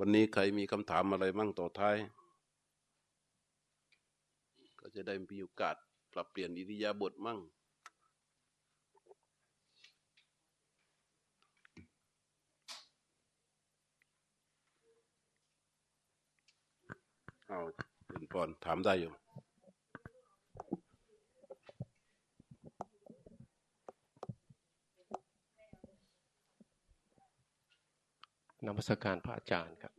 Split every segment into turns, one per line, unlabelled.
วันนี้ใครมีคำถามอะไรมั่งต่อท้าย ก็จะได้มีโอกาสปรับเปลี่ยนอิริยาบถมั่งเอาเป็นปอนถามได้อยู่
นมัสการพระอาจารย์ครับ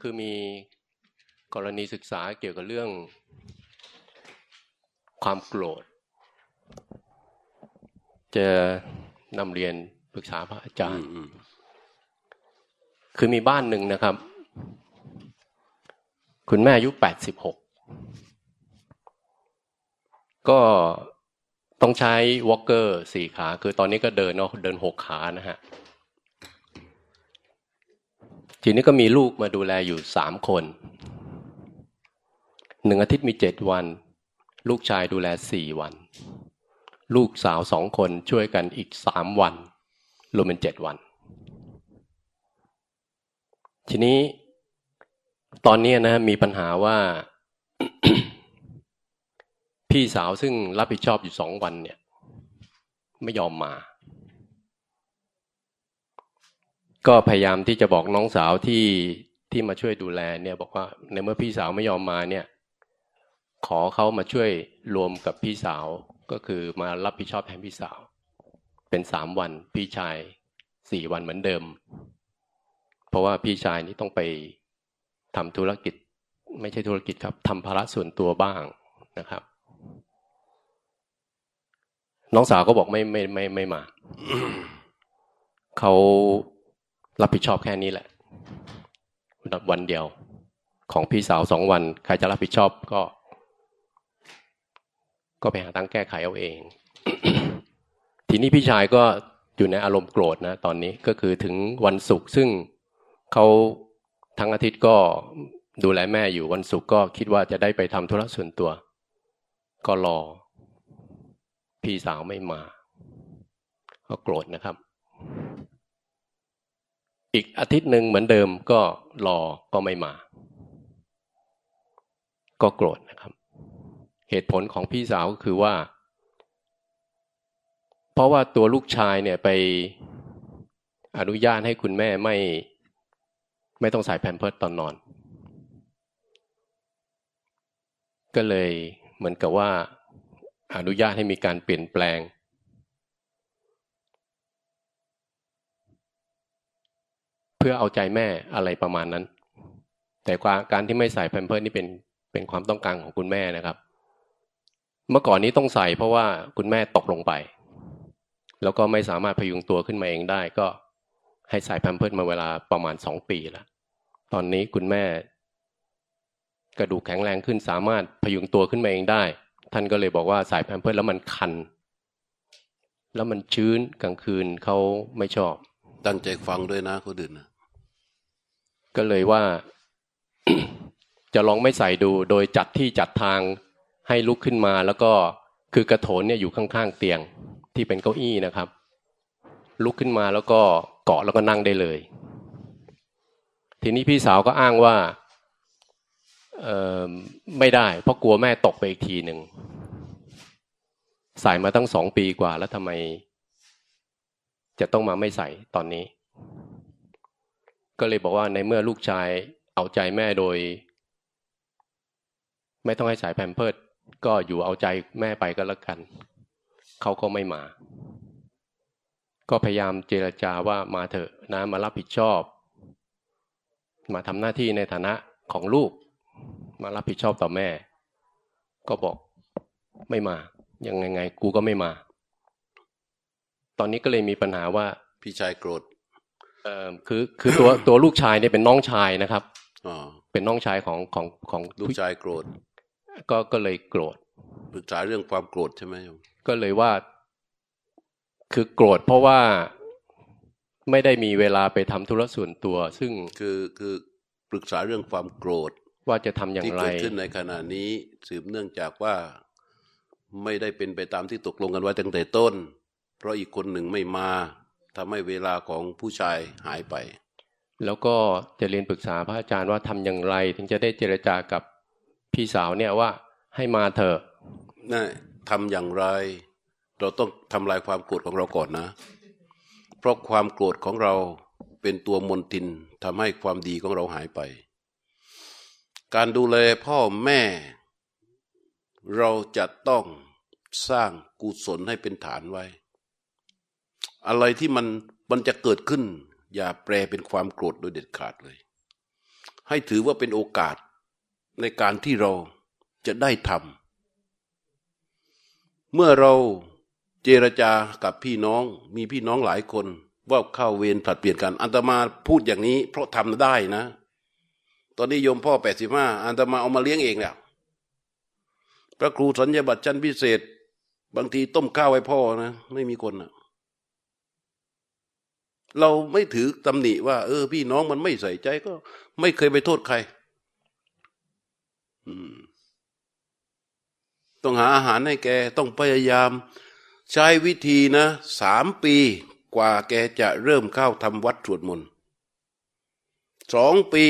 คือมีกรณีศึกษาเกี่ยวกับเรื่อง ความโกรธ จะนำเรียนปรึกษาพระอาจารย์ คือมีบ้านหนึ่งนะครับ คุณแม่อายุแปดสิบหก ก็ต้องใช้ walker สี่ขา คือตอนนี้ก็เดินเนาะเดินหกขานะฮะ ทีนี้ก็มีลูกมาดูแลอยู่สามคนหนึ่งอาทิตย์มีเจ็ดวัน ลูกชายดูแลสี่วัน ลูกสาวสองคนช่วยกันอีกสามวัน รวมเป็นเจ็ดวัน ทีนี้ตอนนี้นะมีปัญหาว่า พี่สาวซึ่งรับผิดชอบอยู่สองวันเนี่ย ไม่ยอมมา ก็พยายามที่จะบอกน้องสาวที่ที่มาช่วยดูแลเนี่ยบอกว่าในเมื่อพี่สาวไม่ยอมมาเนี่ย ขอเขามาช่วยรวมกับพี่สาวก็คือมารับผิดชอบแทนพี่สาว เป็นสามวันพี่ชายสี่วันเหมือนเดิม เพราะว่าพี่ชายนี่ต้องไปทำธุรกิจ ไม่ใช่ธุรกิจครับทำภาระส่วนตัวบ้างนะครับ น้องสาวก็บอกไม่ไม่ไม่ไม่มาเขา รับผิดชอบแค่นี้แหละวันเดียว ของพี่สาวสองวัน ใครจะรับผิดชอบก็ ก็ไปหาตั้งแก้ไขเอาเอง ทีนี้พี่ชายก็อยู่ในอารมณ์โกรธนะตอนนี้ก็คือถึงวันศุกร์ซึ่งเขาทั้งอาทิตย์ก็ดูแลแม่อยู่วันศุกร์ก็คิดว่าจะได้ไปทำธุระส่วนตัว ก็รอ พี่สาวไม่มา ก็โกรธนะครับ อีกอาทิตย์หนึ่งเหมือนเดิมก็รอก็ไม่มา ก็โกรธนะครับ เหตุผลของพี่สาวก็คือว่า เพราะว่าตัวลูกชายเนี่ยไปอนุญาตให้คุณแม่ไม่ ไม่ต้องใส่แผ่นเพิร์ตตอนนอน ก็เลยเหมือนกับว่า อนุญาตให้มีการเปลี่ยนแปลง เพื่อเอาใจแม่อะไรประมาณนั้น แต่การที่ไม่ใส่แพมเพิร์นี่เป็นเป็นความต้องการของคุณแม่นะครับ เมื่อก่อนนี้ต้องใส่เพราะว่าคุณแม่ตกลงไป แล้วก็ไม่สามารถพยุงตัวขึ้นมาเองได้ก็ให้ใส่แพมเพิร์มาเวลาประมาณสองปีแล้วตอนนี้คุณแม่ กระดูกแข็งแรงขึ้นสามารถพยุงตัวขึ้นมาเองได้ ท่านก็เลยบอกว่าใส่แพมเพิร์แล้วมันคัน แล้วมันชื้นกลางคืนเขาไม่ชอบ
ตั้งใจฟังด้วยนะคนอื่นนะ
ก็เลยว่า จะลองไม่ใส่ดูโดยจัดที่จัดทางให้ลุกขึ้นมา แล้วก็คือกระโถนเนี่ยอยู่ข้างๆเตียงที่เป็นเก้าอี้นะครับ ลุกขึ้นมาแล้วก็เกาะแล้วก็นั่งได้เลย ทีนี้พี่สาวก็อ้างว่าไม่ได้ เพราะกลัวแม่ตกไปอีกทีหนึ่งใส่มาตั้งสองปีกว่าแล้วทำไม จะต้องมาไม่ใส่ตอนนี้ ก็เลยบอกว่าในเมื่อลูกชายเอาใจแม่โดย ไม่ต้องให้สายแพมเพิร์ดก็อยู่เอาใจแม่ไปก็แล้วกัน เขาก็ไม่มา ก็พยายามเจรจาว่ามาเถอะนะมารับผิดชอบ มาทำหน้าที่ในฐานะของลูก มารับผิดชอบต่อแม่ ก็บอกไม่มา ยังไงไง กูก็ไม่มา ตอนนี้ก็เลยมีปัญหาว่า
พี่ชายโกรธ
เอ่อคือคือตัวตัวลูกชายเนี่ยเป็นน้องชายนะครับอ๋อเป็นน้องชายของของของ
ลูกชายโกรธ
ก็ก็เลยโกรธ
ปรึกษาเรื่องความโกรธใช่ไหมโยม
ก็เลยว่า คือโกรธเพราะว่าไม่ได้มีเวลาไปทำธุระส่วนตัว ซึ่ง
คือคือปรึกษาเรื่องความโกรธ
ว่าจะทำอย่างไรที่เกิ
ดขึ้นในขณะนี้สืบเนื่องจากว่าไม่ได้เป็นไปตามที่ตกลงกันไว้ตั้งแต่ต้น เพราะอีกคนหนึ่งไม่มา ทำให้เวลาของผู้ชายหายไป
แล้วก็จะเรียนปรึกษาพระอาจารย์ว่าทำอย่างไร ถึงจะได้เจรจากับพี่สาวเนี่ยว่าให้มาเถอะ
นี่ทำอย่างไร เราต้องทำลายความโกรธของเราก่อนนะ เพราะความโกรธของเราเป็นตัวมนทินทำให้ความดีของเราหายไป การดูแลพ่อแม่ เราจะต้องสร้างกุศลให้เป็นฐานไว้ อะไรที่มันมันจะเกิดขึ้น อย่าแปลเป็นความโกรธโดยเด็ดขาดเลย ให้ถือว่าเป็นโอกาสในการที่เราจะได้ทำเมื่อเราเจรจากับพี่น้องมีพี่น้องหลายคน ว่าเข้าเวรผลัดเปลี่ยนกันอันตมาพูดอย่างนี้ เพราะทำได้นะ ตอนนี้โยมพ่อแปดสิบห้าอันตมาเอามาเลี้ยงเองแล้วพระครูสัญญาบัตรชั้นพิเศษ บางทีต้มข้าวไว้พ่อนะ ไม่มีคนนะ เราไม่ถือตำหนิว่า เออ พี่น้องมันไม่ใส่ใจก็ ไม่เคยไปโทษใครต้องหาอาหารให้แกต้องพยายาม ใช้วิธีนะสามปีกว่าแกจะเริ่มเข้าทำวัดสวดมนต์สองปี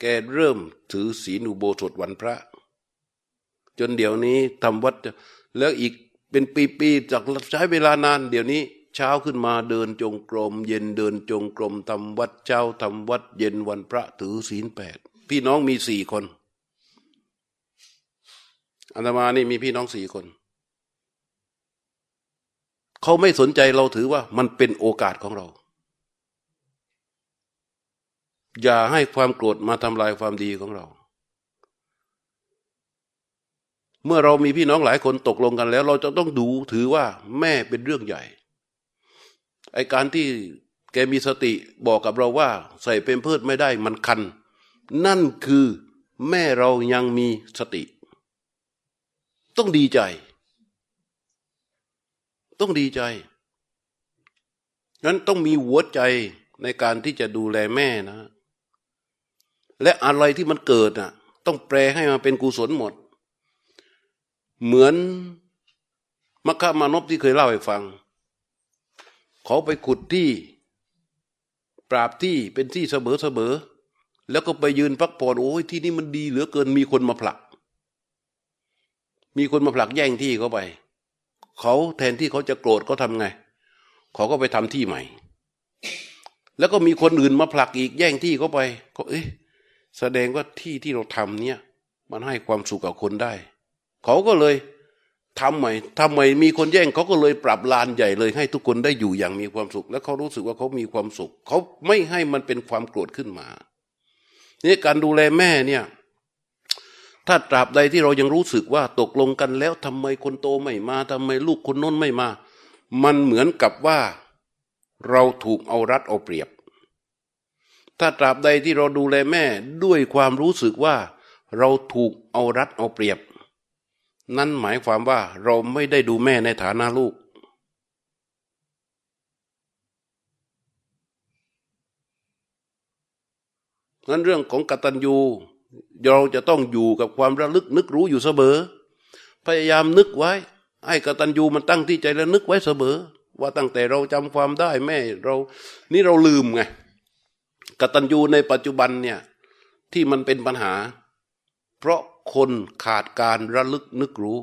แกเริ่มถือศีลอุโบสถวันพระ จนเดี๋ยวนี้ทำวัดแล้วอีกเป็นปีๆจากใช้เวลานาน เดี๋ยวนี้ เช้าขึ้นมาเดินจงกรม เย็นเดินจงกรมทำวัดเช้าทำวัดเย็นวันพระถือศีลแปดพี่น้องมีสี่คนอันตมานี่มีพี่น้องสี่คนเขาไม่สนใจเราถือว่ามันเป็นโอกาสของเรา อย่าให้ความโกรธมาทำลายความดีของเรา เมื่อเรามีพี่น้องหลายคนตกลงกันแล้ว เราจะต้องดูถือว่าแม่เป็นเรื่องใหญ่ ไอการที่แกมีสติบอกกับเราว่า ใส่เป็นเพิดไม่ได้มันคัน นั่นคือแม่เรายังมีสติ ต้องดีใจ ต้องดีใจนั้นต้องมีหัวใจในการที่จะดูแลแม่นะ และอะไรที่มันเกิดอะ ต้องแปลให้มันเป็นกุศลหมด เหมือนมัคคามานพที่เคยเล่าให้ฟัง เขาไปขุดที่ปราบที่เป็นที่เสมอเสมอ แล้วก็ไปยืนพักผ่อนโอ้ยที่นี่มันดีเหลือเกินมีคนมาผลัก มีคนมาผลักแย่งที่เขาไป เขาแทนที่เขาจะโกรธเขาทำไง เขาก็ไปทำที่ใหม่ แล้วก็มีคนอื่นมาผลักอีกแย่งที่เขาไปก็เอ๊ะแสดงว่าที่ที่เราทำเนี่ย มันให้ความสุขกับคนได้ เขาก็เลย ทำใหม่ทำใหม่มีคนแย่งเขาก็เลยปรับลานใหญ่เลย ให้ทุกคนได้อยู่อย่างมีความสุข แล้วเขารู้สึกว่าเขามีความสุข เขาไม่ให้มันเป็นความโกรธขึ้นมานี่การดูแลแม่เนี่ย ถ้าตราบใดที่เรายังรู้สึกว่าตกลงกันแล้วทำไมคนโตไม่มาทำไมลูกคนน้นไม่มา มันเหมือนกับว่าเราถูกเอารัดเอาเปรียบ ถ้าตราบใดที่เราดูแลแม่ด้วยความรู้สึกว่า เราถูกเอารัดเอาเปรียบ นั่นหมายความว่าเราไม่ได้ดูแม่ในฐานะลูก นั้นเรื่องของกตัญญูเราจะต้องอยู่กับความระลึกนึกรู้อยู่เสมอ พยายามนึกไว้ ให้กตัญญูมันตั้งที่ใจแล้วนึกไว้เสมอ ว่าตั้งแต่เราจำความได้แม่เรา นี่เราลืมไงกตัญญูในปัจจุบันเนี่ยที่มันเป็นปัญหา เพราะ คนขาดการระลึกนึกรู้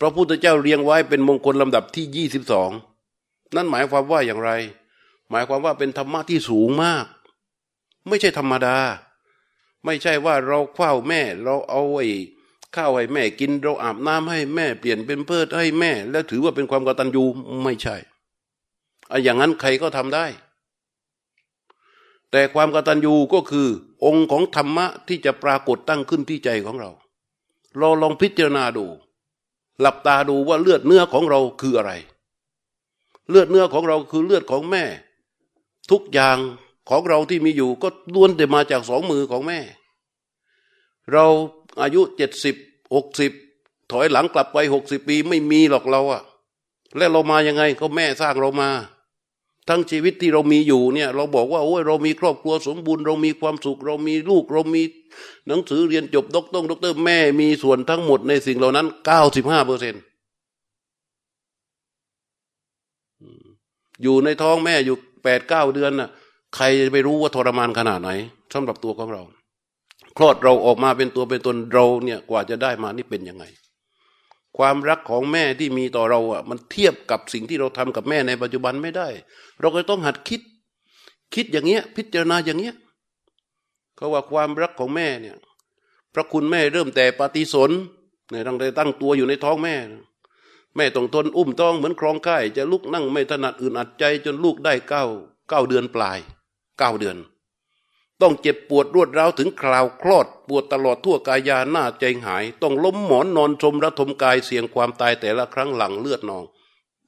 พระพุทธเจ้าเรียงไว้เป็นมงคลลำดับที่ยี่สิบสองนั่นหมายความว่าอย่างไร หมายความว่าเป็นธรรมะที่สูงมาก ไม่ใช่ธรรมดา ไม่ใช่ว่าเราเฝ้าวแม่ เราเอาไอ้ข้าวให้แม่กินเราอาบน้ำให้แม่เปลี่ยนเป็นเพิดให้แม่ แล้วถือว่าเป็นความกตัญญูไม่ใช่ออย่างนั้นใครก็ทำได้ แต่ความกตัญญูก็คือ องค์ของธรรมะที่จะปรากฏตั้งขึ้นที่ใจของเรา เราลองพิจารณาดู หลับตาดูว่าเลือดเนื้อของเราคืออะไร เลือดเนื้อของเราคือเลือดของแม่ ทุกอย่างของเราที่มีอยู่ก็ล้วนแต่มาจากสองมือของแม่ เราอายุเจ็ดสิบหกสิบถอยหลังกลับไปหกสิบปีไม่มีหรอกเราอะและเรามายังไงก็แม่สร้างเรามา ทั้งชีวิตที่เรามีอยู่เนี่ยเราบอกว่าโอ้ยเรามีครอบครัวสมบูรณ์เรามีความสุขเรามีลูกเรามีหนังสือเรียนจบด็อกเตอร์ด็อกเตอร์แม่มีส่วนทั้งหมดในสิ่งเหล่านั้นเก้าสิบห้าเปอร์เซ็นต์อยู่ในท้องแม่อยู่แปดเก้าเดือนน่ะใครจะไปรู้ว่าทรมานขนาดไหนสำหรับตัวของเรา คลอดเราออกมาเป็นตัวเป็นตนเราเนี่ยกว่าจะได้มานี่เป็นยังไง ความรักของแม่ที่มีต่อเราอะมันเทียบกับสิ่งที่เราทำกับแม่ในปัจจุบันไม่ได้ เราก็ต้องหัดคิด คิดอย่างเงี้ย พิจารณาอย่างเงี้ยเขาว่าความรักของแม่เนี่ย พระคุณแม่เริ่มแต่ปฏิสนเนี่ยตั้งแต่ตั้งตัวอยู่ในท้องแม่ แม่ต้องทนอุ้มต้องเหมือนครองไข่จะลุกนั่งไม่ถนัดอื่นอัดใจจนลูกได้เก้าเก้าเดือนปลายเก้าเดือน ต้องเจ็บปวดรวดร้าวถึงคราวคลอด ปวดตลอดทั่วกายาหน้าใจหาย ต้องล้มหมอนนอนชมระทมกายเสี่ยงความตายแต่ละครั้งหลังเลือดนอง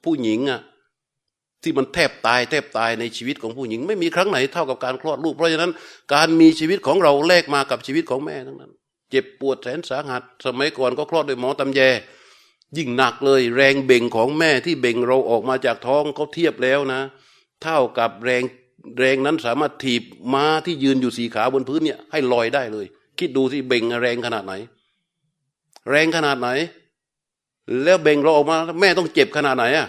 ผู้หญิงอะที่มันแทบตายแทบตายในชีวิตของผู้หญิง ไม่มีครั้งไหนเท่ากับการคลอดลูกเพราะฉะนั้น การมีชีวิตของเราแลกมากับชีวิตของแม่ทั้งนั้น เจ็บปวดแสนสาหัส สมัยก่อนก็คลอดโดยหมอตำแย ยิ่งหนักเลย แรงเบ่งของแม่ที่เบ่งเราออกมาจากท้องเขาเทียบแล้วนะ เท่ากับแรง แรงนั้นสามารถถีบม้าที่ยืนอยู่สีขาบนพื้นเนี่ย ให้ลอยได้เลย คิดดูสิเบ่งแรงขนาดไหน แรงขนาดไหน แล้วเบ่งเราออกมา แม่ต้องเจ็บขนาดไหนอะ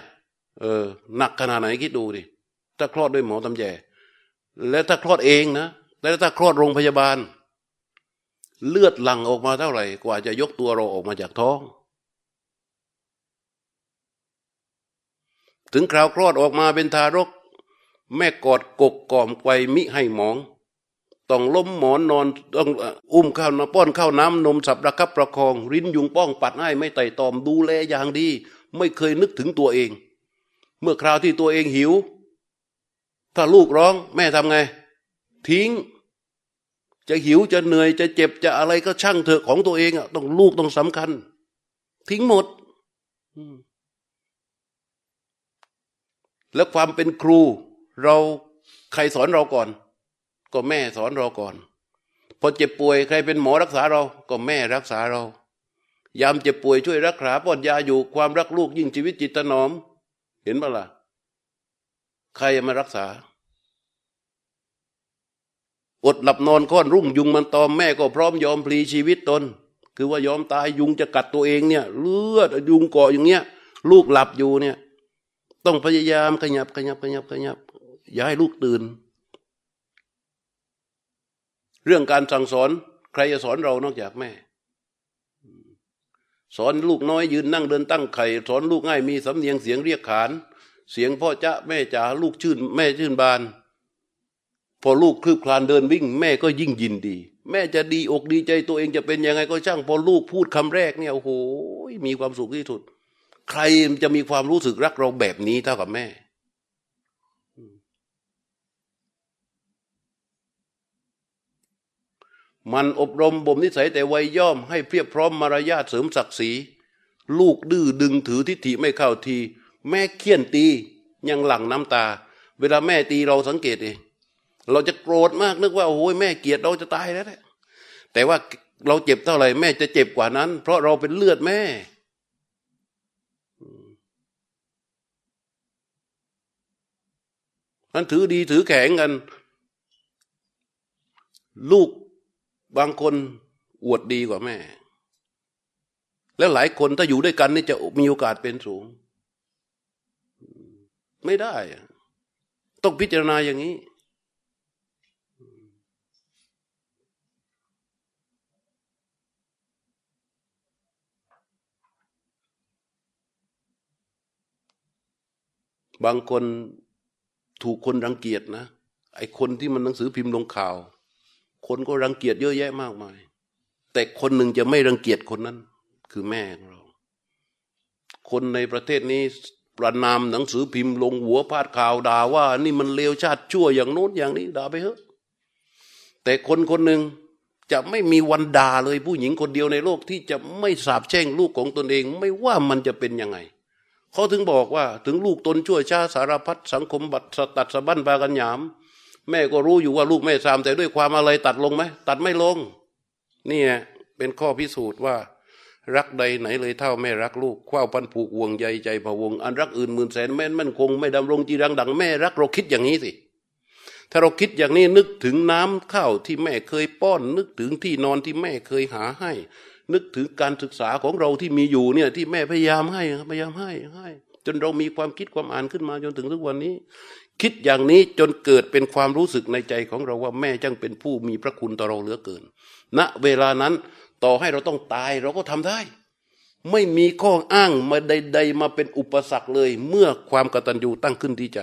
เออหนักขนาดไหนคิดดูดิถ้าคลอดด้วยหมอตำแยแล้วถ้าคลอดเองนะแล้วถ้าคลอดโรงพยาบาล เลือดหลั่งออกมาเท่าไหร่ กว่าจะยกตัวเราออกมาจากท้อง ถึงคราวคลอดออกมาเป็นทารก แม่กอดกกก่อมไกวมิให้หมอง ต้องล้มหมอนนอนต้องอุ้มข้าวน้ำป้อนข้าวน้ำนมสับระคับประคอง ริ้นยุงป้องปัดให้ไม่ไต่ตอมดูแลอย่างดี ไม่เคยนึกถึงตัวเอง เมื่อคราวที่ตัวเองหิว ถ้าลูกร้องแม่ทำไง ทิ้ง จะหิวจะเหนื่อยจะเจ็บจะอะไรก็ช่างเถอะของตัวเองอะต้องลูกต้องสำคัญ ทิ้งหมดแล้วความเป็นครู เราใครสอนเราก่อน ก็แม่สอนเราก่อน พอเจ็บป่วยใครเป็นหมอรักษาเราก็แม่รักษาเรา ยามเจ็บป่วยช่วยรักษาป้อนยาอยู่ความรักลูกยิ่งชีวิตจิตตนอม เห็นปะล่ะ ใครมารักษา อดหลับนอนค้อนรุ่งยุงมันตอมแม่ก็พร้อมยอมพลีชีวิตตน คือว่ายอมตายยุงจะกัดตัวเองเนี่ย เลือดยุงเกาะอย่างเงี้ย ลูกหลับอยู่เนี่ย ต้องพยายามขยับขยับขยับขยับ อย่าให้ลูกตื่น เรื่องการสั่งสอน ใครจะสอนเรานอกจากแม่ สอนลูกน้อยยืนนั่งเดินตั้งไข่สอนลูกง่ายมีสำเนียงเสียงเรียกขาน เสียงพ่อจ้าแม่จ๋าลูกชื่น แม่ชื่นบาน พอลูกคลืบคลานเดินวิ่ง แม่ก็ยิ่งยินดี แม่จะดีอกดีใจตัวเองจะเป็นยังไงก็ช่าง พอลูกพูดคำแรกเนี่ยโอ้โหมีความสุขที่สุด ใครจะมีความรู้สึกรักเราแบบนี้เท่ากับแม่ มันอบรมบ่มนิสัยแต่วัยย่อมให้เพียบพร้อมมารยาทเสริมศักดิ์ศรี ลูกดื้อดึงถือทิฏฐิไม่เข้าที แม่เคี่ยนตียังหลั่งน้ำตา เวลาแม่ตีเราสังเกตเองเราจะโกรธมากนึกว่าโอ้ยแม่เกลียดเราจะตายแล้วแหละแต่ว่าเราเจ็บเท่าไหร่แม่จะเจ็บกว่านั้น เพราะเราเป็นเลือดแม่มันถือดีถือแข็งกัน ลูก บางคนอวดดีกว่าแม่ แล้วหลายคนถ้าอยู่ด้วยกันนี่จะมีโอกาสเป็นสูง ไม่ได้ ต้องพิจารณาอย่างนี้ บางคนถูกคนรังเกียจนะ ไอ้คนที่มันหนังสือพิมพ์ลงข่าว คนก็รังเกียจเยอะแยะมากมาย แต่คนหนึ่งจะไม่รังเกียจคนนั้น คือแม่ของเรา คนในประเทศนี้ประนามหนังสือพิมพ์ลงหัวพาดข่าวด่าว่า นี่มันเลวชาติชั่วอย่างโน้นอย่างนี้ด่าไปเถอะ แต่คนคนหนึ่งจะไม่มีวันด่าเลยผู้หญิงคนเดียวในโลกที่จะไม่สาบแช่งลูกของตนเอง ไม่ว่ามันจะเป็นยังไงเขาถึงบอกว่า ถึงลูกตนชั่วช้าสารพัดสังคมบัตรสตัดสะบั้นปากันหยาม แม่ก็รู้อยู่ว่าลูกแม่ซามแต่ด้วยความอะไรตัดลงไหมตัดไม่ลง นี่เป็นข้อพิสูจน์ว่า รักใดไหนเลยเท่าแม่รักลูกข้าวพันผูกห่วงใยใจพะวง อันรักอื่นหมื่นแสนแม่นมั่นคงไม่ดำรงจีรังดังแม่รักเราคิดอย่างนี้สิถ้าเราคิดอย่างนี้นึกถึงน้ำข้าวที่แม่เคยป้อน นึกถึงที่นอนที่แม่เคยหาให้ นึกถึงการศึกษาของเราที่มีอยู่เนี่ยที่แม่พยายามให้พยายามให้ให้ จนเรามีความคิดความอ่านขึ้นมาจนถึงทุกวันนี้ คิดอย่างนี้จนเกิดเป็นความรู้สึกในใจของเราว่าแม่จังเป็นผู้มีพระคุณต่อเราเหลือเกินณนะเวลานั้นต่อให้เราต้องตายเราก็ทำได้ ไม่มีข้ออ้างมาใด ๆ มาเป็นอุปสรรคเลย เมื่อความกตัญญูตั้งขึ้นที่ใจ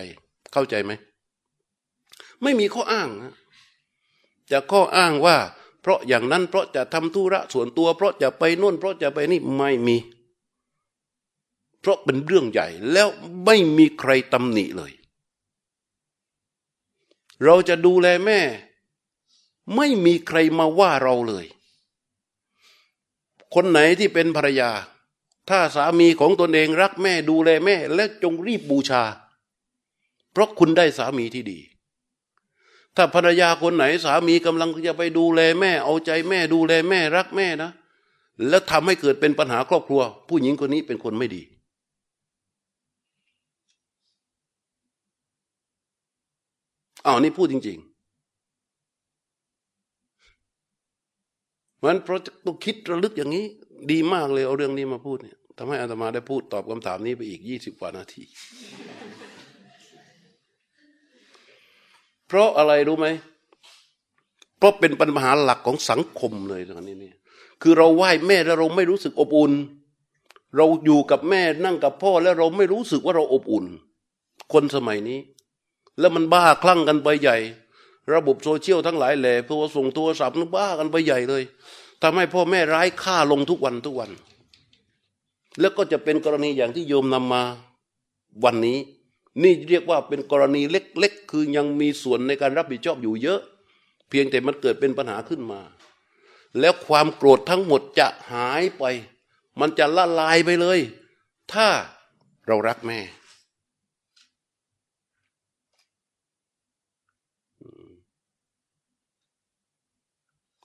เข้าใจไหมไม่มีข้ออ้างนะจะข้ออ้างว่า เพราะอย่างนั้นเพราะจะทำธุระส่วนตัว เพราะจะไปน่นเพราะจะไปนี่ไม่มี เพราะเป็นเรื่องใหญ่แล้วไม่มีใครตำหนิเลย เราจะดูแลแม่ ไม่มีใครมาว่าเราเลย คนไหนที่เป็นภรรยา ถ้าสามีของตนเองรักแม่ดูแลแม่ และจงรีบบูชา เพราะคุณได้สามีที่ดี ถ้าภรรยาคนไหนสามีกำลังจะไปดูแลแม่ เอาใจแม่ดูแลแม่รักแม่นะ แล้วทำให้เกิดเป็นปัญหาครอบครัว ผู้หญิงคนนี้เป็นคนไม่ดี อ้าวนี่พูดจริงๆมันเพราะต้องคิดระลึกอย่างนี้ ดีมากเลยเอาเรื่องนี้มาพูดเนี่ยทำให้อาตมาได้พูดตอบคำถามนี้ไปอีกยี่สิบกว่านาที เพราะอะไรรู้ไหม เพราะเป็นปัญหาหลักของสังคมเลยตอนนี้นี่คือเราไหว้แม่แล้วเราไม่รู้สึกอบอุ่น เราอยู่กับแม่นั่งกับพ่อแล้วเราไม่รู้สึกว่าเราอบอุ่น คนสมัยนี้ แล้วมันบ้าคลั่งกันไปใหญ่ ระบบโซเชียลทั้งหลายแหล่พวส่งโทรศัพท์นบ้ากันไปใหญ่เลยทำให้พ่อแม่ร้ายค่าลงทุกวันทุกวัน แล้วก็จะเป็นกรณีอย่างที่โยมนำมาวันนี้ นี่เรียกว่าเป็นกรณีเล็กๆ คือยังมีส่วนในการรับผิดชอบอยู่เยอะ เพียงแต่มันเกิดเป็นปัญหาขึ้นมา แล้วความโกรธทั้งหมดจะหายไป มันจะละลายไปเลย ถ้าเรารักแม่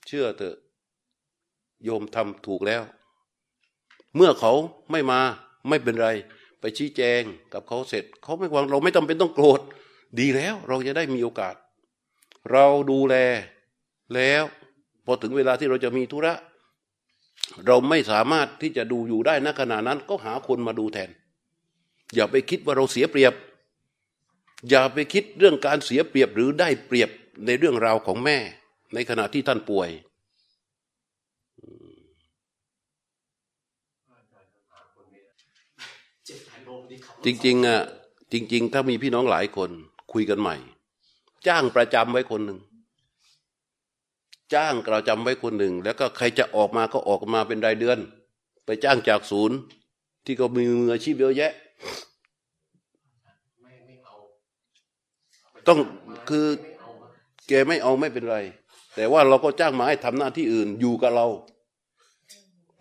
เชื่อเถอะโยมทำถูกแล้ว เมื่อเขาไม่มาไม่เป็นไร ไปชี้แจงกับเขาเสร็จ เขาไม่วางเราไม่จาเป็นต้องโกรธ ดีแล้ว เราจะได้มีโอกาส เราดูแลแล้วพอถึงเวลาที่เราจะมีธุระ เราไม่สามารถที่จะดูอยู่ได้ณขณะนั้น ก็หาคนมาดูแทน อย่าไปคิดว่าเราเสียเปรียบ อย่าไปคิดเรื่องการเสียเปรียบหรือได้เปรียบในเรื่องราวของแม่ ในขณะที่ท่านป่วยจริง ๆอะจริง ๆ ถ้ามีพี่น้องหลายคนคุยกันใหม่ จ้างประจำไว้คนหนึ่งจ้างเราจำไว้คนหนึ่ง แล้วก็ใครจะออกมาก็ออกมาเป็นรายเดือน ไปจ้างจากศูนย์ ที่ก็มีมืออาชีพเยอะแยะต้องคือแกไม่เอาไม่เป็นไร แต่ว่าเราก็จ้างมาให้ทำหน้าที่อื่นอยู่กับเรา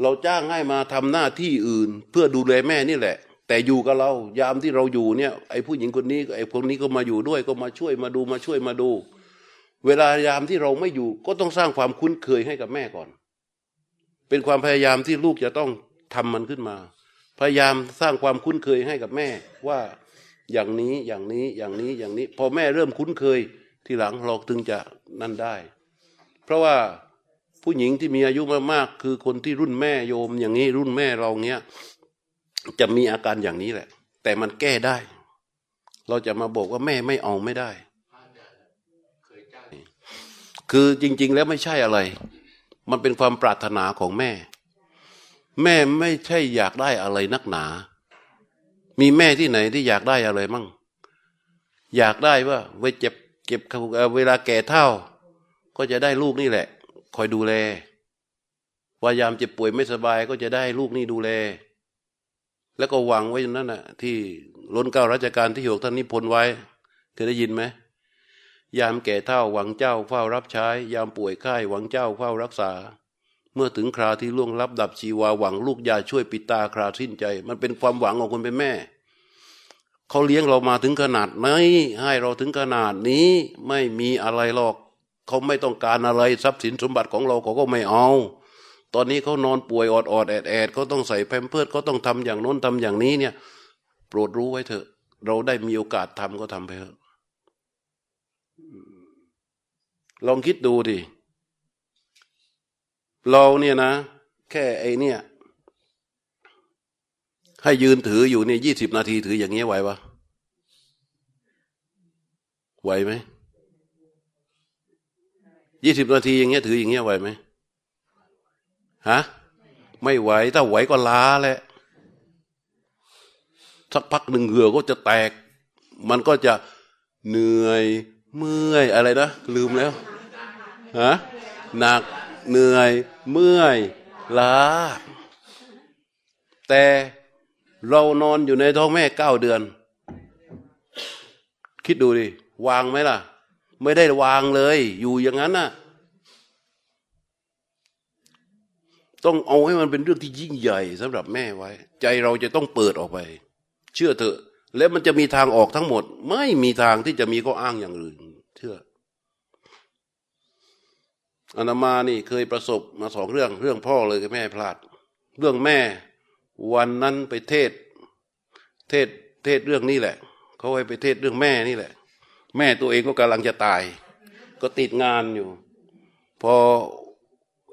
เราจ้างให้มาทำหน้าที่อื่น เพื่อดูแลแม่นี่แหละ แต่อยู่กับเรา ยามที่เราอยู่เนี่ยไอ้ผู้หญิงคนนี้ไอ้คนนี้ก็มาอยู่ด้วยก็มาช่วยมาดูมาช่วยมาดู เวลายามที่เราไม่อยู่ ก็ต้องสร้างความคุ้นเคยให้กับแม่ก่อน เป็นความพยายามที่ลูกจะต้องทำมันขึ้นมา พยายามสร้างความคุ้นเคยให้กับแม่ว่าอย่างนี้อย่างนี้อย่างนี้อย่างนี้ พอแม่เริ่มคุ้นเคย ทีหลังเราถึงจะนั่นได้ เพราะว่าผู้หญิงที่มีอายุมากๆ คือคนที่รุ่นแม่โยมอย่างนี้รุ่นแม่เราเนี้ยจะมีอาการอย่างนี้แหละ แต่มันแก้ได้ เราจะมาบอกว่าแม่ไม่เอาไม่ได้ คือจริง ๆ แล้วไม่ใช่อะไร มันเป็นความปรารถนาของแม่ แม่ไม่ใช่อยากได้อะไรนักหนา มีแม่ที่ไหนที่อยากได้อะไรมั่ง อยากได้ว่าไว้เจ็บเก็บเวลาแก่เท่า ก็จะได้ลูกนี่แหละ คอยดูแลวายามเจ็บป่วยไม่สบายก็จะได้ลูกนี่ดูแล แล้วก็วางไว้นั่นน่ะ ที่ล้นเก้าราชการที่หกท่านนิพนธ์ไว้เคยได้ยินไหมยามแก่เท่าหวังเจ้าเฝ้ารับใช้ ยามป่วยไข้หวังเจ้าเฝ้ารักษา เมื่อถึงคราที่ล่วงลับดับชีวาหวังลูกยาช่วยปิดตาคราสิ้นใจ มันเป็นความหวังของคนเป็นแม่เขาเลี้ยงเรามาถึงขนาดไหนให้เราถึงขนาดนี้ไม่มีอะไรหรอก เขาไม่ต้องการอะไรทรัพย์สินสมบัติของเราเขาก็ไม่เอา ตอนนี้เขานอนป่วยอดอดแอดแอดเขาต้องใส่แพมเพิร์ดเขาต้องทำอย่างโน้นทำอย่างนี้เนี่ย โปรดรู้ไว้เถอะ เราได้มีโอกาสทำก็ทำไปเถอะลองคิดดูดิเราเนี่ยนะ แค่ไอเนี่ย ให้ยืนถืออยู่เนี่ยยี่สิบนาทีถืออย่างเงี้ยไหวปะไหวไหม ยี่สิบนาทีอย่างเงี้ยถืออย่างเงี้ยไหวไหมฮะไม่ไหวถ้าไหวก็ล้าแหละสักพักหนึ่งเหงื่อก็จะแตก มันก็จะเหนื่อยเมื่อยอะไรนะลืมแล้วฮะหนักเหนื่อยเมื่อยล้า แต่เรานอนอยู่ในท้องแม่เก้าเดือน คิดดูดิ วางไหมล่ะ ไม่ได้วางเลย อยู่อย่างนั้นน่ะ ต้องเอาให้มันเป็นเรื่องที่ยิ่งใหญ่สำหรับแม่ไว้ ใจเราจะต้องเปิดออกไป เชื่อเถอะ แล้วมันจะมีทางออกทั้งหมด ไม่มีทางที่จะมีข้ออ้างอย่างอื่น เชื่ออนามานี่เคยประสบมาสองเรื่อง เรื่องพ่อเลยกับแม่พลาด เรื่องแม่ วันนั้นไปเทศ เทศเทศเรื่องนี้แหละเขาให้ไปเทศเรื่องแม่นี่แหละ แม่ตัวเองก็กำลังจะตาย ก็ติดงานอยู่ พอ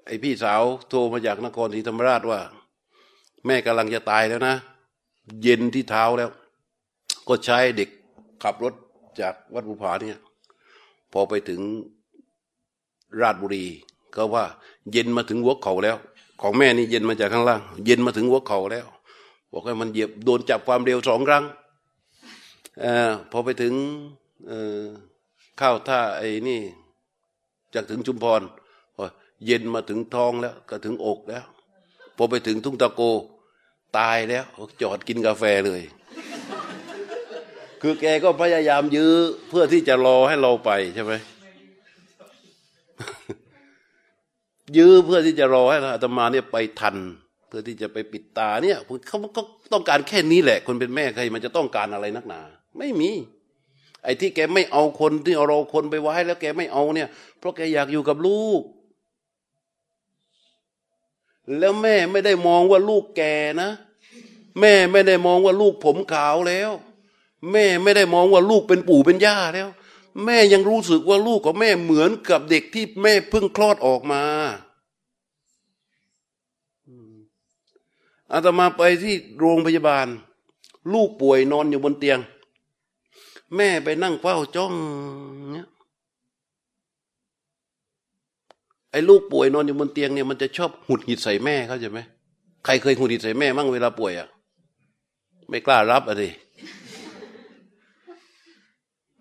ไอพี่สาวโทรมาจากนครศรีธรรมราชว่า แม่กำลังจะตายแล้วนะ เย็นที่เท้าแล้ว ก็ใช้เด็กขับรถจากวัดบุพาเนี่ย พอไปถึงราชบุรี ก็ว่า เย็นมาถึงหัวเข่าแล้ว ของแม่นี่เย็นมาจากข้างล่าง เย็นมาถึงหัวเข่าแล้ว บอกให้มันเหยียบโดนจับความเร็วสองครั้งอพอไปถึง เข้าท่าไอ้นี่ จากถึงชุมพรเย็นมาถึงท้องแล้ว ก็ถึงอกแล้ว พอไปถึงทุ่งตะโก ตายแล้ว จอดกินกาแฟเลย คือแกก็พยายามยื้อเพื่อที่จะรอให้เราไปใช่ไหมยื้อเพื่อที่จะรอให้อาตมาเนี่ยไปทัน เพื่อที่จะไปปิดตาเนี่ยเขาก็ต้องการแค่นี้แหละ คนเป็นแม่ใครมันจะต้องการอะไรนักหนา ไม่มี ไอ้ที่แกไม่เอาคนที่เอาเราคนไปไว้แล้วแกไม่เอาเนี่ย เพราะแกอยากอยู่กับลูก แล้วแม่ไม่ได้มองว่าลูกแกนะ แม่ไม่ได้มองว่าลูกผมขาวแล้ว แม่ไม่ได้มองว่าลูกเป็นปู่เป็นย่าแล้ว แม่ยังรู้สึกว่าลูกของแม่เหมือนกับเด็กที่แม่เพิ่งคลอดออกมาอาตมาไปที่โรงพยาบาล ลูกป่วยนอนอยู่บนเตียง แม่ไปนั่งเฝ้าจ้องเนี่ยไอ้ลูกป่วยนอนอยู่บนเตียงเนี่ยมันจะชอบหุดหิดใส่แม่เขาใช่ไหมใครเคยหุดหิดใส่แม่มั่งเวลาป่วยอะ่ะ ไม่กล้ารับอะดิ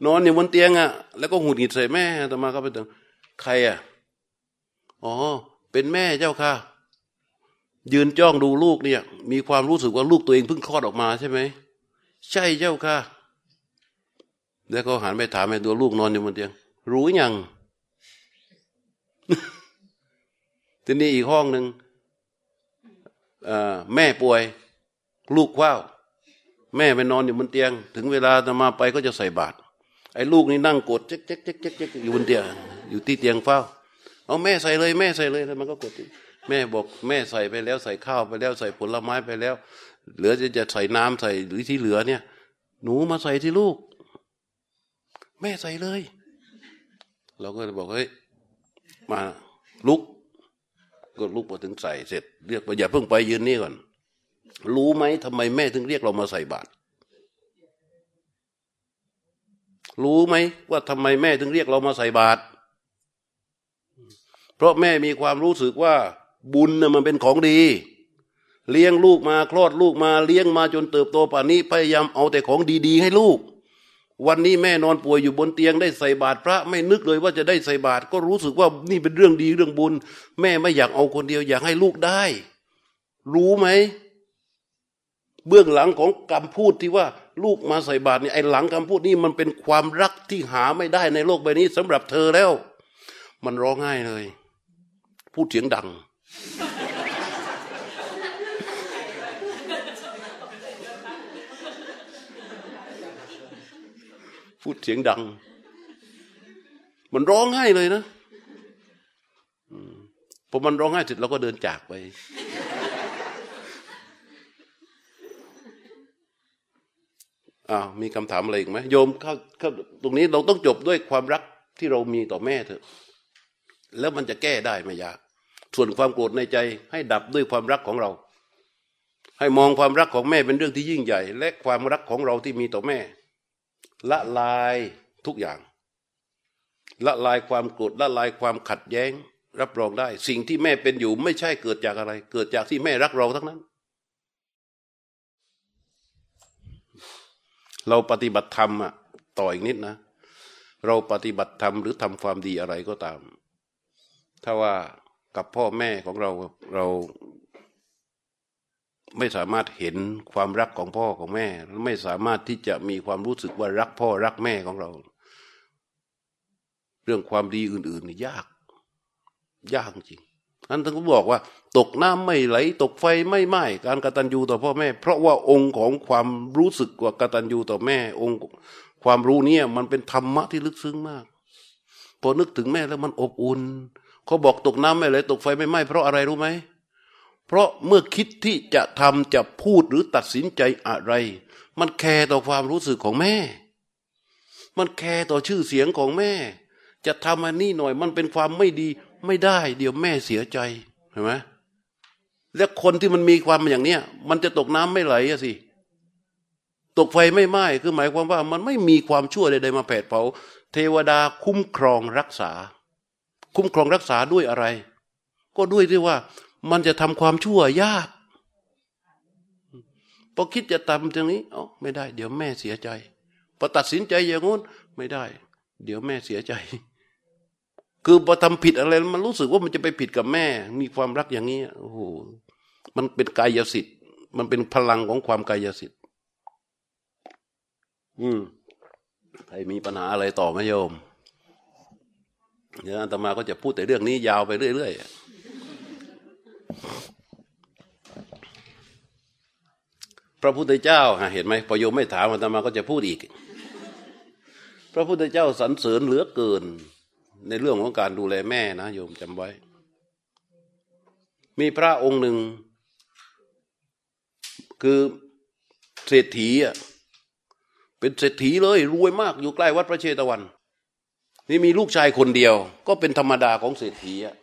นอนอยู่บนเตียงอะ่ะ แล้วก็หุดหิดใส่แม่ต่อมาก็ไปถึงใครอะ่ะอ๋อเป็นแม่เจ้าค่ะ ยืนจ้องดูลูกเนี่ย มีความรู้สึกว่าลูกตัวเองเพิ่งคลอดออกมาใช่ไหมใช่เจ้าค่ะ แล้วก็หันไปถามแม่ตัวลูกนอนอยู่บนเตียง รู้ยังทีนี้อีกห้องหนึ่งแม่ป่วย ลูกว้าวแม่ไปนอนอยู่บนเตียง ถึงเวลาจะมาไปก็จะใส่บาตรไอ้ลูกนี่นั่งกดเจ๊กเจ๊กเจ๊กเจ๊กอยู่บนเตียง อยู่ที่เตียงเฝ้า เอาแม่ใส่เลย แม่ใส่เลยแล้วมันก็กดแม่บอกแม่ใส่ไปแล้วใส่ข้าวไปแล้วใส่ผลไม้ไปแล้ว เหลือจะจะใส่น้ำใส่หรือที่เหลือเนี่ย หนูมาใส่ที่ลูก แม่ใส่เลย เราก็บอกเฮ้ยมาลุก ก็ลุกมาถึงใส่เสร็จ เรียกไปอย่าเพิ่งไปยืนนี่ก่อน รู้ไหมทำไมแม่ถึงเรียกเรามาใส่บาตรรู้ไหมว่าทำไมแม่ถึงเรียกเรามาใส่บาตรเพราะแม่มีความรู้สึกว่า บุญน่ะมันเป็นของดี เลี้ยงลูกมาคลอดลูกมาเลี้ยงมาจนเติบโตป่านนี้พยายามเอาแต่ของดี ๆ ให้ลูก วันนี้แม่นอนป่วยอยู่บนเตียงได้ใส่บาตรพระ ไม่นึกเลยว่าจะได้ใส่บาตรก็รู้สึกว่านี่เป็นเรื่องดีเรื่องบุญ แม่ไม่อยากเอาคนเดียวอยากให้ลูกได้ รู้ไหม เบื้องหลังของคำพูดที่ว่าลูกมาใส่บาตรนี่ไอ้หลังคำพูดนี้มันเป็นความรักที่หาไม่ได้ในโลกใบนี้สำหรับเธอแล้ว มันร้องไห้เลย พูดเสียงดัง พูดเสียงดัง มันร้องไห้เลยนะพอมันร้องไห้เสร็จเราก็เดินจากไป อ้าวมีคำถามอะไรอีกไหมโยมเข้าเข้าตรงนี้เราต้องจบด้วยความรักที่เรามีต่อแม่เถอะ แล้วมันจะแก้ได้ไหมยากส่วนความโกรธในใจ ให้ดับด้วยความรักของเรา ให้มองความรักของแม่เป็นเรื่องที่ยิ่งใหญ่ และความรักของเราที่มีต่อแม่ ละลายทุกอย่าง ละลายความโกรธละลายความขัดแย้ง รับรองได้ สิ่งที่แม่เป็นอยู่ไม่ใช่เกิดจากอะไร เกิดจากที่แม่รักเราทั้งนั้น เราปฏิบัติธรรมอะต่ออีกนิดนะ เราปฏิบัติธรรมหรือทำความดีอะไรก็ตาม ถ้าว่ากับพ่อแม่ของเราเรา ไม่สามารถเห็นความรักของพ่อของแม่ ไม่สามารถที่จะมีความรู้สึกว่ารักพ่อรักแม่ของเรา เรื่องความดีอื่น ๆ นี่ยาก ยากจริงอันท่านก็บอกว่า ตกน้ำไม่ไหล ตกไฟไม่ไหม้การกตัญญูต่อพ่อแม่ เพราะว่าองค์ของความรู้สึกว่ากตัญญูต่อแม่ องค์ความรู้เนี่ย มันเป็นธรรมะที่ลึกซึ้งมาก พอนึกถึงแม่แล้วมันอบอุ่นเขาบอกตกน้ำไม่ไหลตกไฟไม่ไหม้เพราะอะไรรู้ไหม เพราะเมื่อคิดที่จะทำจะพูดหรือตัดสินใจอะไร มัน care ต่อความรู้สึกของแม่ มัน care ต่อชื่อเสียงของแม่ จะทำอันนี้หน่อยมันเป็นความไม่ดีไม่ได้ เดี๋ยวแม่เสียใจเห็นไหมและคนที่มันมีความอย่างเนี้ยมันจะตกน้ำไม่ไหลอะสิตกไฟไม่ไหม้คือหมายความว่ามันไม่มีความชั่วใดๆมาแผดเผา เทวดาคุ้มครองรักษา คุ้มครองรักษาด้วยอะไร ก็ด้วยที่ว่า มันจะทำความชั่วยากพอคิดจะทำตรงนี้อ๋อไม่ได้ เดี๋ยวแม่เสียใจพอตัดสินใจอย่างงู้นไม่ได้ เดี๋ยวแม่เสียใจ คือพอทำผิดอะไรมันรู้สึกว่ามันจะไปผิดกับแม่ มีความรักอย่างนี้โอ้โหมันเป็นกายสิทธิ์มันเป็นพลังของความกายสิทธิ์อืมใครมีปัญหาอะไรต่อไหมโยมเดี๋ยวอาตมาก็จะพูดแต่เรื่องนี้ยาวไปเรื่อยๆ พระพุทธเจ้าเห็นไหมพอโยมไม่ถามอาตมาก็จะพูดอีก พระพุทธเจ้าสรรเสริญเหลือเกิน ในเรื่องของการดูแลแม่นะโยมจำไว้ มีพระองค์หนึ่ง คือเศรษฐีอะเป็นเศรษฐีเลยรวยมากอยู่ใกล้วัดพระเชตวัน นี่มีลูกชายคนเดียว ก็เป็นธรรมดาของเศรษฐีอะ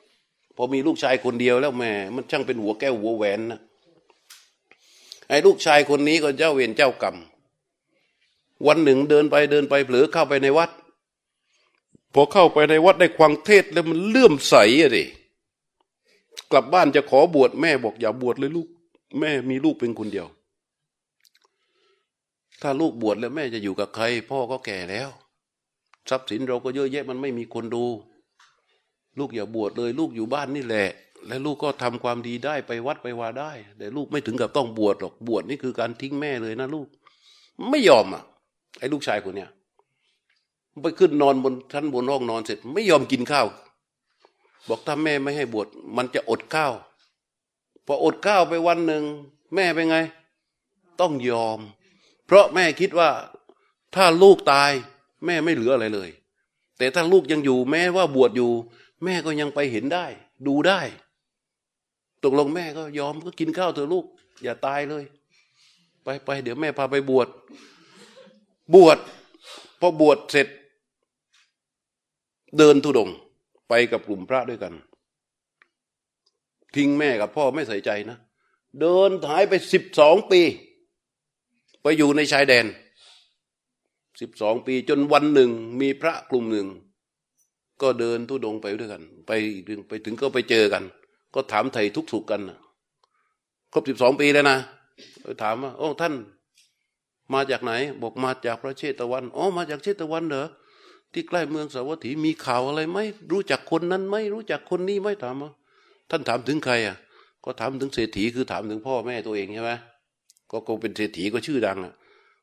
พอมีลูกชายคนเดียวแล้วแม่มันช่างเป็นหัวแก้วหัวแหวนนะไอ้ลูกชายคนนี้ก็เจ้าเวรเจ้ากรรมวันหนึ่งเดินไปเดินไปเผลอเข้าไปในวัด พอเข้าไปในวัดได้ควังเทศแล้วมันเลื่อมใสอะดิกลับบ้านจะขอบวชแม่บอกอย่าบวชเลยลูก แม่มีลูกเป็นคนเดียว ถ้าลูกบวชแล้วแม่จะอยู่กับใคร พ่อก็แก่แล้ว ทรัพย์สินเราก็เยอะแยะมันไม่มีคนดู ลูกอย่าบวชเลย ลูกอยู่บ้านนี่แหละ และลูกก็ทำความดีได้ไปวัดไปวาได้ แต่ลูกไม่ถึงกับต้องบวชหรอกบวชนี่คือการทิ้งแม่เลยนะลูก ไม่ยอมอะ ไอ้ลูกชายคนเนี้ยไปขึ้นนอนบนชั้นบนห้องนอนเสร็จ ไม่ยอมกินข้าว บอกถ้าแม่ไม่ให้บวชมันจะอดข้าวพออดข้าวไปวันหนึ่งแม่เป็นไง ต้องยอม เพราะแม่คิดว่าถ้าลูกตาย แม่ไม่เหลืออะไรเลย แต่ถ้าลูกยังอยู่แม้ว่าบวชอยู่ แม่ก็ยังไปเห็นได้ ดูได้ ตกลงแม่ก็ยอมก็กินข้าวเถอะลูก อย่าตายเลย ไปไปเดี๋ยวแม่พาไปบวชบวชพอบวชเสร็จ เดินทุดง ไปกับกลุ่มพระด้วยกัน ทิ้งแม่กับพ่อไม่ใส่ใจนะ เดินหายไปสิบสองปี ไปอยู่ในชายแดนสิบสองปีจนวันหนึ่งมีพระกลุ่มหนึ่ง ก็เดินทุดงไปด้วยกัน ไปไปถึงก็ไปเจอกัน ก็ถามไทยทุกสุขกันครบสิบสองปีแล้วนะถามว่าโอ้ท่าน มาจากไหน บอกมาจากพระเชตวันอ๋อมาจากเชตวันเหรอที่ใกล้เมืองสาวัตถีมีข่าวอะไรไหมรู้จักคนนั้นไหมรู้จักคนนี้ไหมถามว่าท่านถามถึงใครอะ ก็ถามถึงเศรษฐีคือถามถึงพ่อแม่ตัวเองใช่ไหมก็คงเป็นเศรษฐีก็ชื่อดังอะ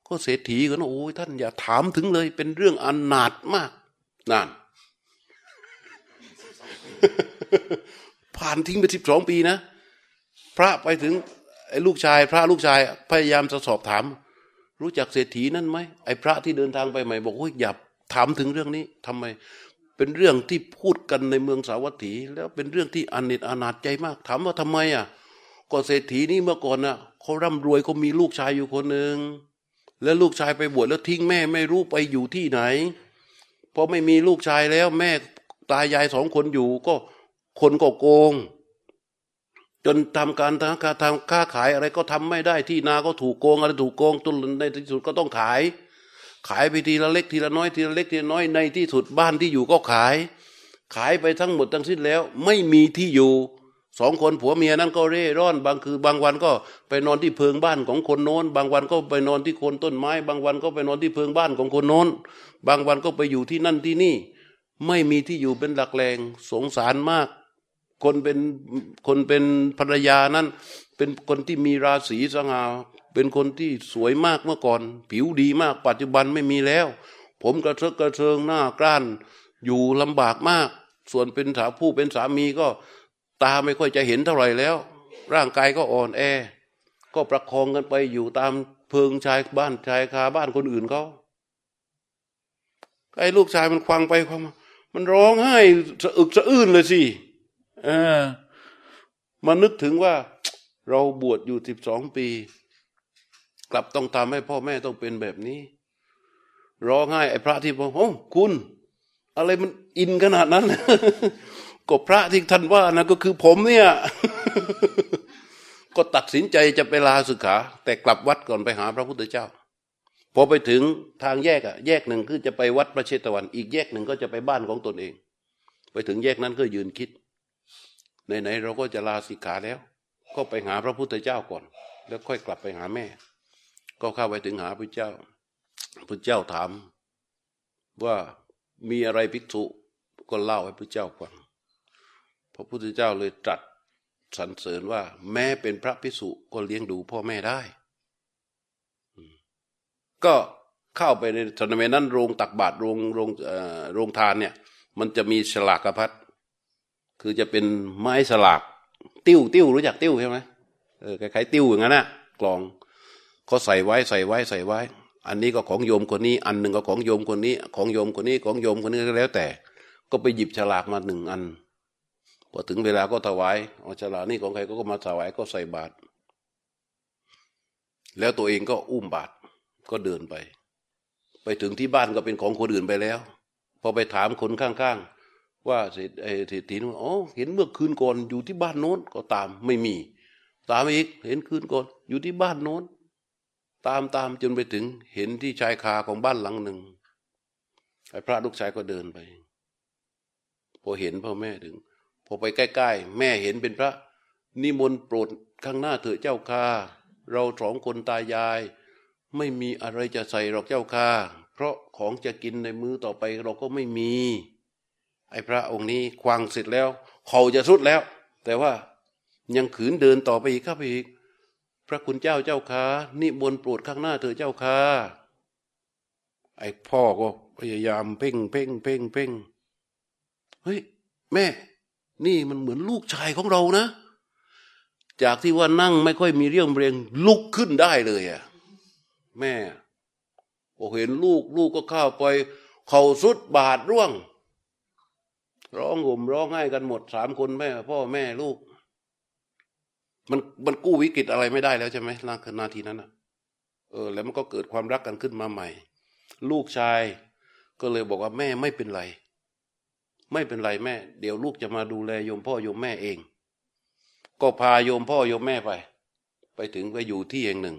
ก็เศรษฐีก็นะโอ้ยท่านอย่าถามถึงเลย เป็นเรื่องอันนาดมากนั่น ผ่านทิ้งไปสิบสองปีนะ พระไปถึงไอ้ลูกชาย พระลูกชายพยายามจะสอบถาม รู้จักเศรษฐีนั่นไหมไอ้พระที่เดินทางไปใหม่บอกว่าอย่าถามถึงเรื่องนี้ทำไม เป็นเรื่องที่พูดกันในเมืองสาวัตถี แล้วเป็นเรื่องที่อนิจอนาจใจมาก ถามว่าทำไมอะก็เศรษฐีนี่เมื่อก่อนน่ะเขาร่ำรวยเขามีลูกชายอยู่คนหนึ่งแล้วลูกชายไปบวชแล้วทิ้งแม่ไม่รู้ไปอยู่ที่ไหนพอไม่มีลูกชายแล้วแม่ ตายายสองคนอยู่ก็คนก็โกง จนทำการทางการทำค้าขายอะไรก็ทำไม่ได้ที่นาก็ถูกโกงอะไรถูกโกงจนในที่สุดก็ต้องขาย ขายไปทีละเล็กทีละน้อยทีละเล็กทีละน้อยในที่สุดบ้านที่อยู่ก็ขาย ขายไปทั้งหมดทั้งสิ้นแล้ว ไม่มีที่อยู่สองคนผัวเมียนั้นก็เร่ร่อน บางคือบางวันก็ไปนอนที่เพิงบ้านของคนโน้น บางวันก็ไปนอนที่คนต้นไม้ บางวันก็ไปนอนที่เพิงบ้านของคนโน้น บางวันก็ไปอยู่ที่นั่นที่นี่ ไม่มีที่อยู่เป็นหลักแหลงสงสารมาก คนเป็นคนเป็นภรรยานั้น เป็นคนที่มีราศีสง่าเป็นคนที่สวยมากเมื่อก่อน ผิวดีมากปัจจุบันไม่มีแล้ว ผมกระเซาะกระเซิงหน้ากร้านอยู่ลำบากมาก ส่วนเป็นสาวผู้เป็นสามีก็ตาไม่ค่อยจะเห็นเท่าไหร่แล้ว ร่างกายก็อ่อนแอ ก็ประคองกันไปอยู่ตามเพิงชายบ้านชายคาบ้านคนอื่นเขาไอ้ลูกชายมันควังไปควังมา มันร้องไห้สะอึกสะอื้นเลยสิอมานึกถึงว่า เราบวชอยู่สิบสองปี กลับต้องทำให้พ่อแม่ต้องเป็นแบบนี้ ร้องไห้ไอ้พระที่บอกโอ้คุณ อะไรมันอินขนาดนั้นก็พระที่ท่านว่านะก็คือผมเนี่ย ก็ตัดสินใจจะไปลาสึกขา แต่กลับวัดก่อนไปหาพระพุทธเจ้า พอไปถึงทางแยกอะแยกหนึ่งคือจะไปวัดพระเชตวัน อีกแยกหนึ่งก็จะไปบ้านของตนเอง ไปถึงแยกนั้นก็ยืนคิดไหนๆเราก็จะลาสิกขาแล้ว ก็ไปหาพระพุทธเจ้าก่อน แล้วค่อยกลับไปหาแม่ ก็เข้าไปถึงหาพระเจ้าพระเจ้าถาม ว่ามีอะไรภิกษุก็เล่าให้พระเจ้าฟังพระพุทธเจ้าเลยตรัสสรรเสริญว่า แม้เป็นพระภิกษุก็เลี้ยงดูพ่อแม่ได้ ก็เข้าไปในสมัยนั้นโรงตักบาตรโรงโรงโรงทานเนี่ย มันจะมีฉลากกระพัดคือจะเป็นไม้สลาก ติ้วติ้วรู้จักติ้วใช่ไหมเออคล้ายๆติ้วอย่างนั้นนะกลองเขาใส่ไว้ใส่ไว้ใส่ไว้ อันนี้ก็ของโยมคนนี้ อันหนึ่งก็ของโยมคนนี้ ของโยมคนนี้ของโยมคนนี้ก็แล้วแต่ ก็ไปหยิบฉลากมาหนึ่งอันพอถึงเวลาก็ถวายเอาฉลากนี่ของใครก็มาถวายก็ใส่บาตรแล้วตัวเองก็อุ้มบาตร ก็เดินไป ไปถึงที่บ้านก็เป็นของคนอื่นไปแล้ว พอไปถามคนข้างๆ ว่าเศรษฐีนู้นอ๋อเห็นเมื่อคืนก่อนอยู่ที่บ้านโน้นก็ตามไม่มี ตามอีกเห็นคืนก่อนอยู่ที่บ้านโน้น ตามตามจนไปถึงเห็นที่ชายคาของบ้านหลังหนึ่งไอ้พระลูกชายก็เดินไป พอเห็นพ่อแม่ถึง พอไปใกล้ๆ แม่เห็นเป็นพระ นิมนต์โปรดข้างหน้าเถอะเจ้าค่ะเราสองคนตายาย ไม่มีอะไรจะใส่หรอกเจ้าค่ะ เพราะของจะกินในมือต่อไปเราก็ไม่มี ไอ้พระองค์นี้ควางเสร็จแล้วเขาจะสุดแล้ว แต่ว่ายังขืนเดินต่อไปอีกครับอีก พระคุณเจ้าเจ้าค่ะนิมนต์โปรดข้างหน้าเถอเจ้าค่ะไอ้พ่อก็พยายามเพ่งเพ่งเพ่งเพ่งเฮ้ยแม่ นี่มันเหมือนลูกชายของเรานะ จากที่ว่านั่งไม่ค่อยมีเรี่ยวเรียงลุกขึ้นได้เลยอะ แม่พอเห็นลูกลูกก็เข้าไปเข่าสุดบาดร่วง ร้องห่มร้องไห้กันหมดสามคนแม่ พ่อแม่ลูก มันมันกู้วิกฤตอะไรไม่ได้แล้วใช่ไหมนาทีนั้นอะ เออ แล้วมันก็เกิดความรักกันขึ้นมาใหม่ ลูกชาย ก็เลยบอกว่าแม่ไม่เป็นไร ไม่เป็นไรแม่ เดี๋ยวลูกจะมาดูแลโยมพ่อโยมแม่เอง ก็พาโยมพ่อโยมแม่ไป ไปถึงไปอยู่ที่แห่งหนึ่ง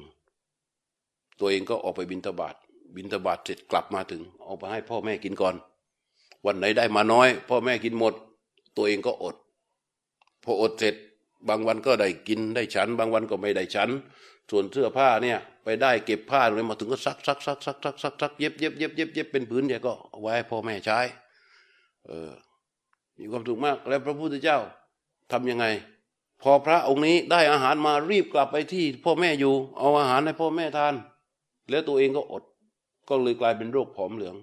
ตัวเองก็ออกไปบิณฑบาตบิณฑบาตเสร็จกลับมาถึง เอาไปให้พ่อแม่กินก่อน วันไหนได้มาน้อย พ่อแม่กินหมด ตัวเองก็อด พออดเสร็จบางวันก็ได้กินได้ฉัน บางวันก็ไม่ได้ฉัน ส่วนเสื้อผ้าเนี่ย ไปได้เก็บผ้าเลยมาถึงก็ซักซักซักซักซักซักซักเย็บเย็บเย็บเย็บเย็บเป็นผืนใหญ่ก็เอาไว้ให้พ่อแม่ใช้ เออ มีความสุขมากแล้วพระพุทธเจ้าทํำยังไง พอพระองค์นี้ได้อาหารมารีบกลับไปที่พ่อแม่อยู่ เอาอาหารให้พ่อแม่ทาน แล้วตัวเองก็อด ก็เลยกลายเป็นโรคผอมเหลือง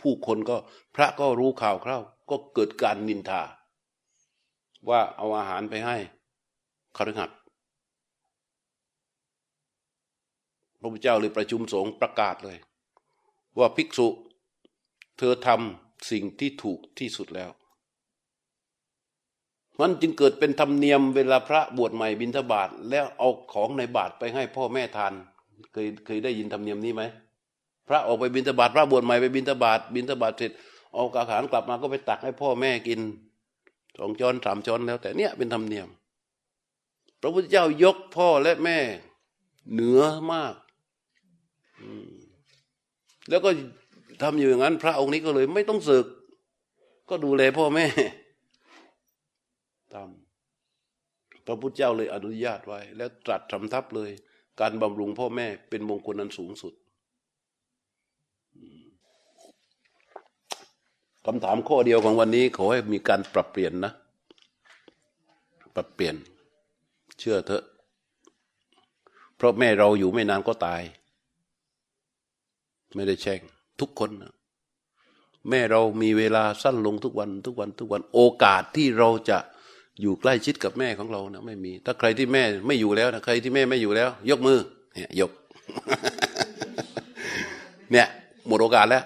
ผู้คนก็พระก็รู้ข่าวคร่าวก็เกิดการนินทา ว่าเอาอาหารไปให้คฤหัสถ์พระพุทธเจ้าเลยประชุมสงฆ์ประกาศเลย ว่าภิกษุ เธอทำสิ่งที่ถูกที่สุดแล้ว มันจึงเกิดเป็นธรรมเนียมเวลาพระบวชใหม่บิณฑบาตแล้วเอาของในบาตรไปให้พ่อแม่ทาน เคยเคยได้ยินธรรมเนียมนี้ไหมพระออกไปบิณฑบาตพระบวชใหม่ไปบิณฑบาตบิณฑบาตเสร็จเอาอาหารกลับมาก็ไปตักให้พ่อแม่กินสองช้อนสามช้อนแล้ว แต่เนี้ยเป็นธรรมเนียม พระพุทธเจ้ายกพ่อและแม่ เหนือมากแล้วก็ทำอยู่อย่างนั้น พระองค์นี้ก็เลยไม่ต้องศึก ก็ดูแลพ่อแม่ทำพระพุทธเจ้าเลยอนุญาตไว้ แล้วตรัสทำทับเลย การบำรุงพ่อแม่เป็นมงคลนั้นสูงสุดคำถามข้อเดียวของวันนี้ขอให้มีการปรับเปลี่ยนนะ ปรับเปลี่ยน เชื่อเถอะ เพราะแม่เราอยู่ไม่นานก็ตาย ไม่ได้แช่งทุกคนนะแม่เรามีเวลาสั้นลงทุกวันทุกวันทุกวัน โอกาสที่เราจะ อยู่ใกล้ชิดกับแม่ของเรานะไม่มี ถ้าใครที่แม่ไม่อยู่แล้วนะใครที่แม่ไม่อยู่แล้ว ยกมือ เนี่ย ยก เนี่ยหมดโอกาสแล้ว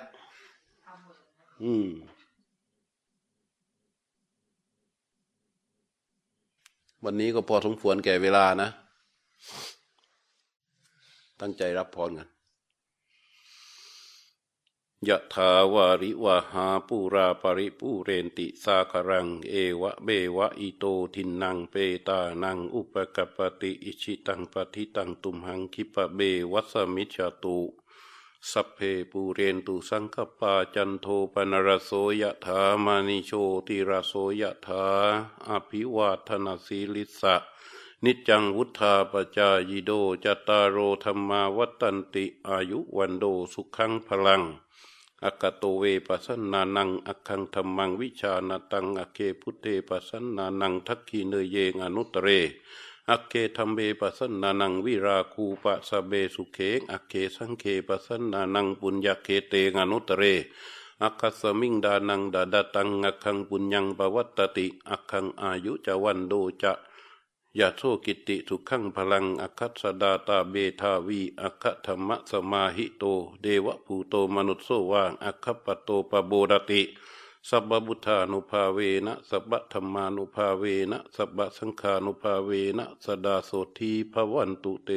อืมวันนี้ก็พอสมควรแก่เวลานะ ตั้งใจรับพรกัน ยะถาวาริวะหาปูราปริปูเรนติสาครัง เอวะเบวะอิโตทินนังเปตานังอุปกปติอิชิตังปฏิตังตุมหังคิปะเบวัสมิจตุสัพเพปูเรนตุสังคปาจันโทปนรโสยะถามะณิโชติระโสยะถา อะภิวาทะนะสีลิสสะนิจจังวุฑฒาปะจายิโน จัตตาโร ธัมมาวัฑฒันติอายุวัณโณ สุขัง พะลัง อัคคะโตเว ปะสันนานัง อัคคังธัมมังวิชานะตัง อัคเคพุทเธ ปะสันนานัง ทักขิเณยเย อะนุตตะเร อัคเคธัมเม ปะสันนานัง วิราคูปะสะเม สุเข อัคเคสังเฆ ปะสันนานังปุญญักเขตเต อะนุตตะเร อักสมิงดานังดาดตังอักขังปุญญังปวัตติ อักขังอายุจวันโดจะ ยาโทกิติสุขังพลังอคัสดาตาเบทาวีอคัธรรมสมาหิโต เดวะภูโตมนุสโสวางอัปโตปโบรติสัพบุทธานุภาเวนะสัพธรรมานุภาเวนะสัพสังขานุภาเวนะสดาโสทีภวันตุเต